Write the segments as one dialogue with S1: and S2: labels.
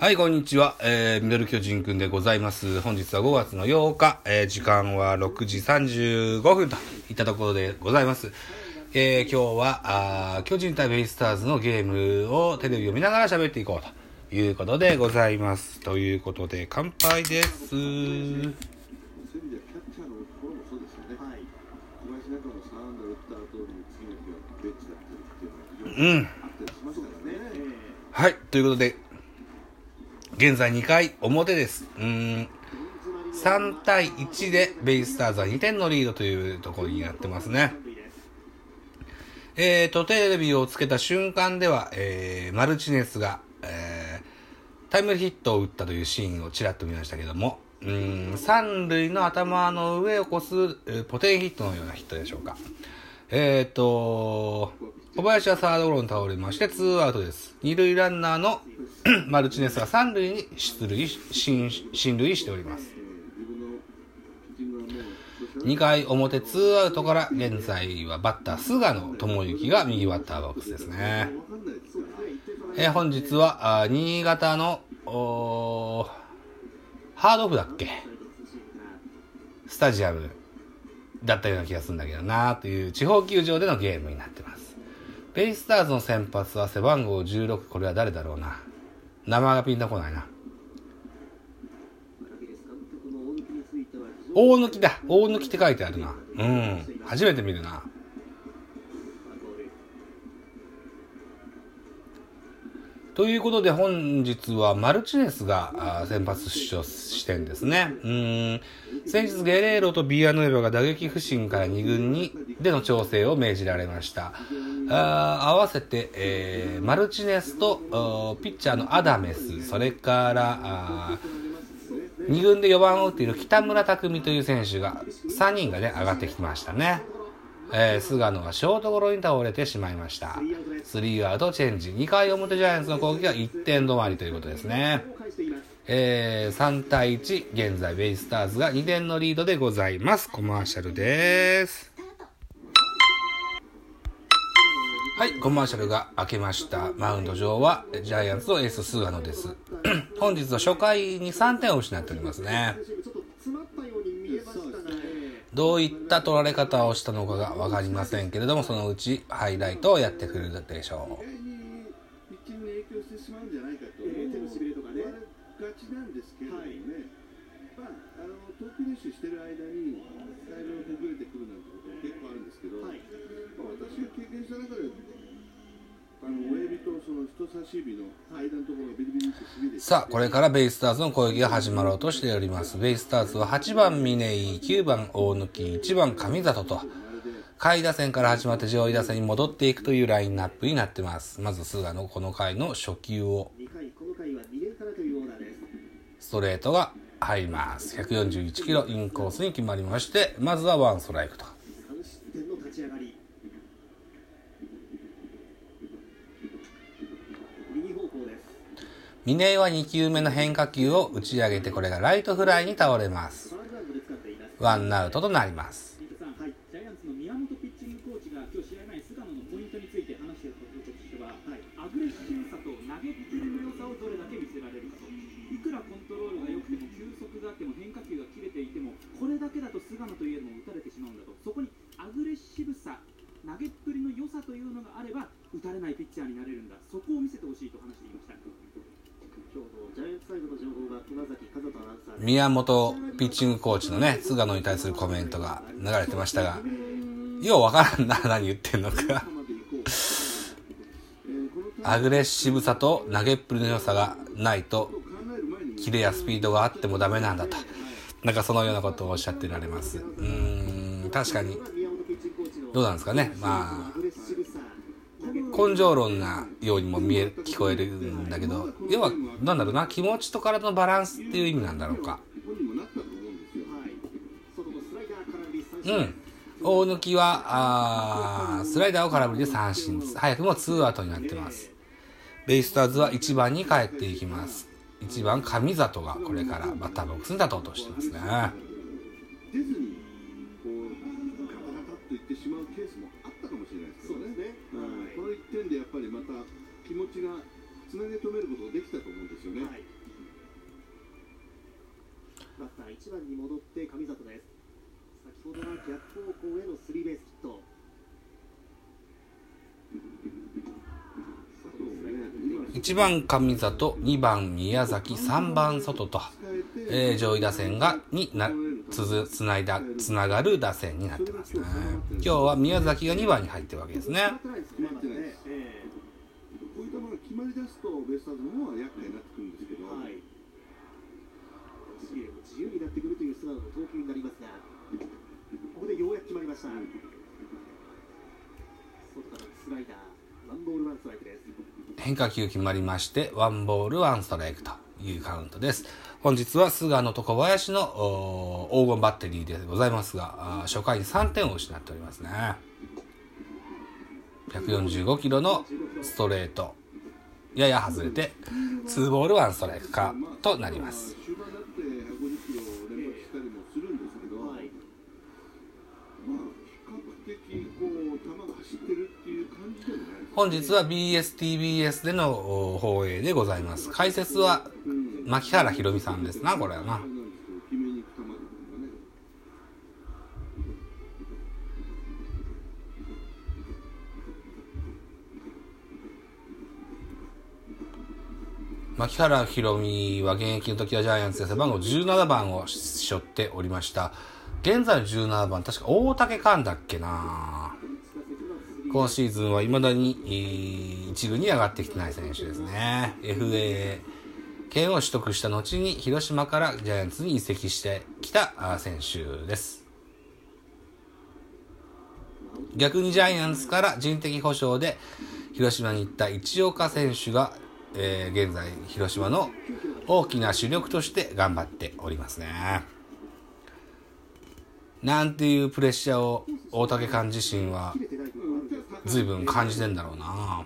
S1: はい、こんにちは。えー、ミドル巨人くんでございます。本日は5月の8日、えー、時間は6時35分といったところでございます。えー、今日は、あー巨人対ベイスターズのゲームをテレビを見ながら喋っていこうということでございます。ということで、乾杯です。
S2: そうんかも3安打打った後に次の日はベンチだったりっていうのが非常に
S1: うん。
S2: あったりしますからね。
S1: はい、ということで、現在2回表です。うん。3対1でベイスターズは2点のリードというところになってますね。えーと、テレビをつけた瞬間では、えー、マルチネスが、えー、タイムリーヒットを打ったというシーンをちらっと見ましたけども、うん、三塁の頭の上を越す、えーポテンヒットのようなヒットでしょうか。えーと、小林はサードゴロに倒れまして、ツーアウトです。二塁ランナーの マルチネスは三塁に出塁し、進進塁しております。2回表ツーアウトから現在はバッター菅野智之が右バッターボックスですね。えー本日は、あ新潟の、おーハードオフだっけ？スタジアムだったような気がするんだけどなという地方球場でのゲームになってます。ベイスターズの先発は背番号16、これは誰だろうな。名前がピンとこないな。大貫だ大貫って書いてあるな。うん。初めて見るな。ということで本日はマルチネスが先発出場してんですね。うん。先日ゲレーロとビアヌエバが打撃不振から2軍にでの調整を命じられました。あ合わせて、えーマルチネスとピッチャーのアダメス、それから2軍で4番を打っている北村匠海という選手が3人がね上がってきましたね。えー菅野はショートゴロに倒れてしまいました。スリーアウトチェンジ。2回表ジャイアンツの攻撃は1点止まりということですね。えー3対1、現在ベイスターズが2点のリードでございます。コマーシャルです。はい、コマーシャルが明けました。マウンド上はジャイアンツのエース菅野です。本日は初回に3点を失っておりますね。どういった取られ方をしたのかがわかりませんけれども、そのうちハイライトをやってくるでしょ
S2: 意外にピッチングに影響してしまうんじゃないかと、手のしびれとかね、がちなんですけれどもね、まあ、あの投球練習してる間に、スタイルがほぐれてくるなんてことも結構あるんですけど、まあ、私が経験した中で、
S1: さあ、これからベイスターズの攻撃が始まろうとしております。ベイスターズは8番峰井、9番大貫、1番上里と、下位打線から始まって上位打線に戻っていくというラインナップになってます。まず菅野、この回の初球を、ストレートが入ります。141キロインコースに決まりまして、まずはワンストライクと。
S3: ミ
S1: ネイは2球目の変化球を打ち上げて、これがライトフライに倒れ。ます。ワンアウトとなります。
S3: 宮本ピッチングコーチの
S1: ね、菅野に対するコメントが流れてましたが、ようわからんな、何言ってんのか。アグレッシブさと投げっぷりの良さがないと、キレやスピードがあってもダメなんだと。なんかそのようなことをおっしゃってられます。うーん、確かに、どうなんですかね。まあ、根性論なようにも見え、聞こえるんだけど、要は、なんだろうな、気持ちと体のバランスっていう意味なんだろうか。
S2: うん。
S1: 大貫は、あスライダーを空振りで三振。早くもツーアウトになってます。ベイスターズは1番に帰っていきます。1番上里がこれからバッターボックスに立とうとしてますね。
S2: 1
S4: 番に戻って上里です先ほどは逆方向へのスリーベースヒット
S1: 1番上里、2番宮崎、3番外と、えー上位打線が、にな、つづ、つないだ、つながる打線になってますね。今日は宮崎が2番に入ってるわけです。
S4: ねえ
S2: こういう球が決まりだすとベイスターズの方は厄介になってくるんですけど、
S4: えはいシビレも自由になってくるという菅野の投球になりますがここでようやく決まりました
S1: 変化球決まりまして、ワンボール、ワンストライクというカウントです。本日は菅野と小林の黄金バッテリーでございますが、初回に3点を失っておりますね。145キロのストレート、やや外れて、2ボール、1ストライクかとなります。本日は BSTBS での放映でございます。解説は牧原ひろみさんですな、これはな。牧原ひろみは現役の時はジャイアンツで背番号17番を背負っておりました。現在の17番、確か大竹寛だっけな今シーズンは未だにえー一軍に上がってきてない選手ですね。FA 権を取得した後に広島からジャイアンツに移籍してきた選手です。逆にジャイアンツから人的保障で広島に行った一岡選手が、えー現在広島の大きな主力として頑張っておりますね。なんていうプレッシャーを大竹寛自身は随分感じてんだろうな。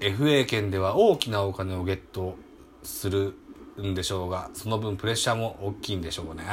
S1: FA 権では大きなお金をゲットするんでしょうがその分プレッシャーも大きいんでしょうね。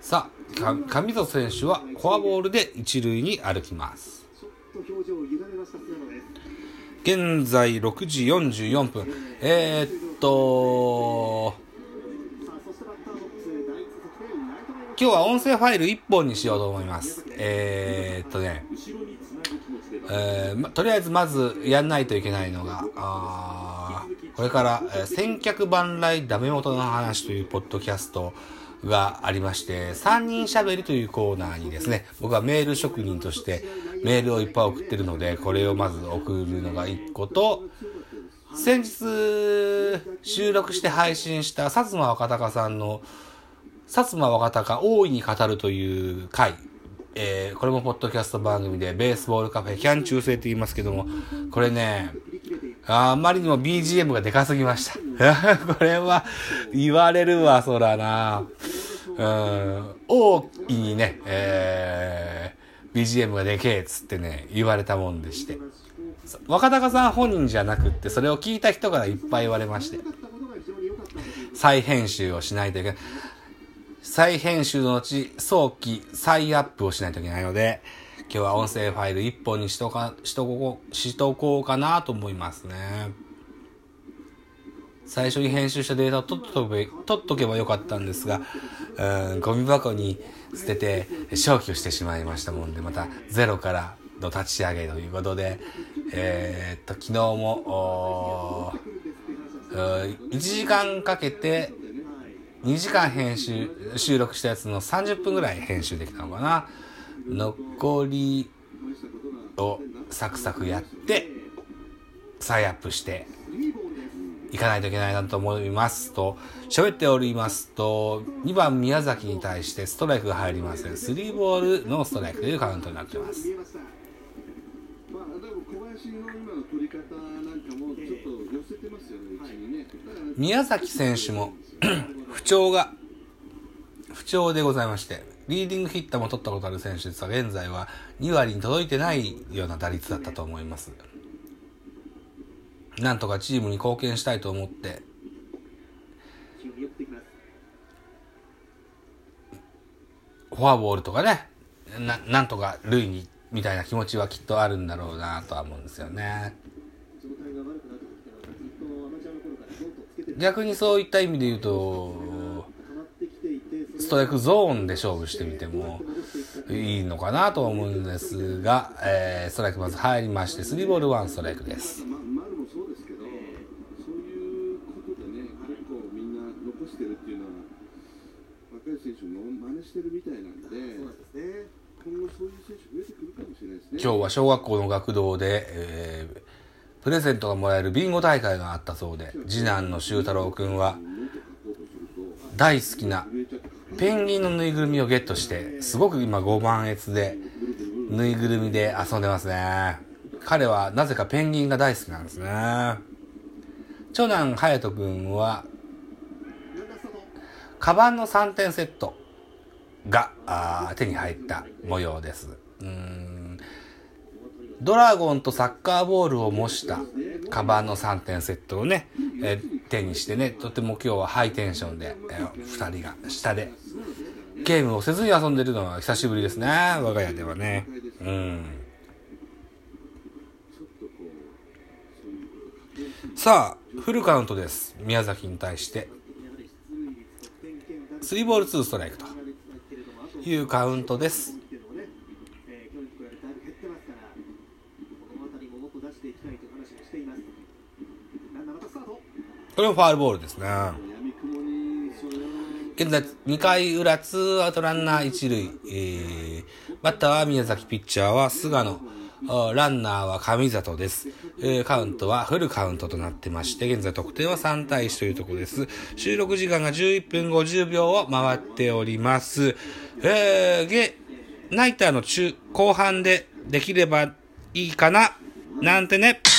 S1: さあか上里選手はフォアボールで一塁に歩きます。
S4: ちょっと表情を委ねました菅野です
S1: 現在6時44分。えー、っと今日は音声ファイル1本にしようと思います。えー、っとね。えーま、とりあえずまずやんないといけないのが、あこれから、えー千客万来ダメ元の話というポッドキャストがありまして、三人喋りというコーナーにですね、僕はメール職人としてメールをいっぱい送ってるので、これをまず送るのが1個と、先日収録して配信した薩摩若隆さんの薩摩若隆大いに語るという回、えーこれもポッドキャスト番組でベースボールカフェキャン中世と言いますけども、これね、あまりにも BGM がでかすぎました。これは言われるわ、そらな。うん、大いにね、えー BGM がでけえっつってね、言われたもんでして。若隆さん本人じゃなくって、それを聞いた人からいっぱい言われまして。再編集をしないといけない。再編集の後、早期再アップをしないといけないので、今日は音声ファイル1本にしとか、しとこう、しとこうかなと思いますね。最初に編集したデータを取っとけば取っとけばよかったんですが、ゴミ箱に捨てて消去してしまいましたもんで、またゼロからの立ち上げということで、えーっと、昨日も、1時間かけて2時間編集収録したやつの30分ぐらい編集できたのかな。残りをサクサクやって再アップしていかないといけないなと思いますと喋っておりますと2番宮崎に対してストライクが入りません。3ボールノーストライクというカウントになってます。宮崎選手も不調が不調でございましてリーディングヒッターも取ったことある選手ですが現在は2割に届いてないような打率だったと思います。なんとかチームに貢献したいと思ってフォアボールとかねななんとか塁にみたいな気持ちはきっとあるんだろうなとは思うんですよね。逆にそういった意味で言うと、ストライクゾーンで勝負してみてもいいのかなと思うんですが、えー、ストライクまず入りまして、3ボール1ストライクです。
S2: ま、丸もそうですけど、そういうことでね、結構みんな残してるっていうのは、若い選手も真似してるみたいなんで、
S4: そうなんですね
S2: 今後そういう選手増えてくるかもしれないですね。
S1: 今日は小学校の学童で、えープレゼントがもらえるビンゴ大会があったそうで、次男の修太郎くんは大好きなペンギンのぬいぐるみをゲットして、すごく今5万円でぬいぐるみで遊んでますね。彼はなぜかペンギンが大好きなんですね。長男隼人くんは、カバンの3点セットが手に入った模様です。うんドラゴンとサッカーボールを模したカバンの3点セットをね、え手にしてね、とても今日はハイテンションで、えー二人が下でゲームをせずに遊んでるのは久しぶりですね。我が家ではね。うん。さあ、フルカウントです。宮崎に対して。3ボール2ストライクというカウントです。
S4: っていうのもね、えー去年と比べてだいぶ減ってますから、この辺りももっと出していきたいという話をしています。ランナーまたスタート。
S1: これもファールボールですね。現在、2回裏、ツーアウトランナー1塁。えー、バッターは宮崎、ピッチャーは菅野。ランナーは上里です。えカウントはフルカウントとなってまして、現在得点は3対1というところです。収録時間が11分50秒を回っております。えー、ゲ、ナイターの中、後半でできればいいかな、なんてね。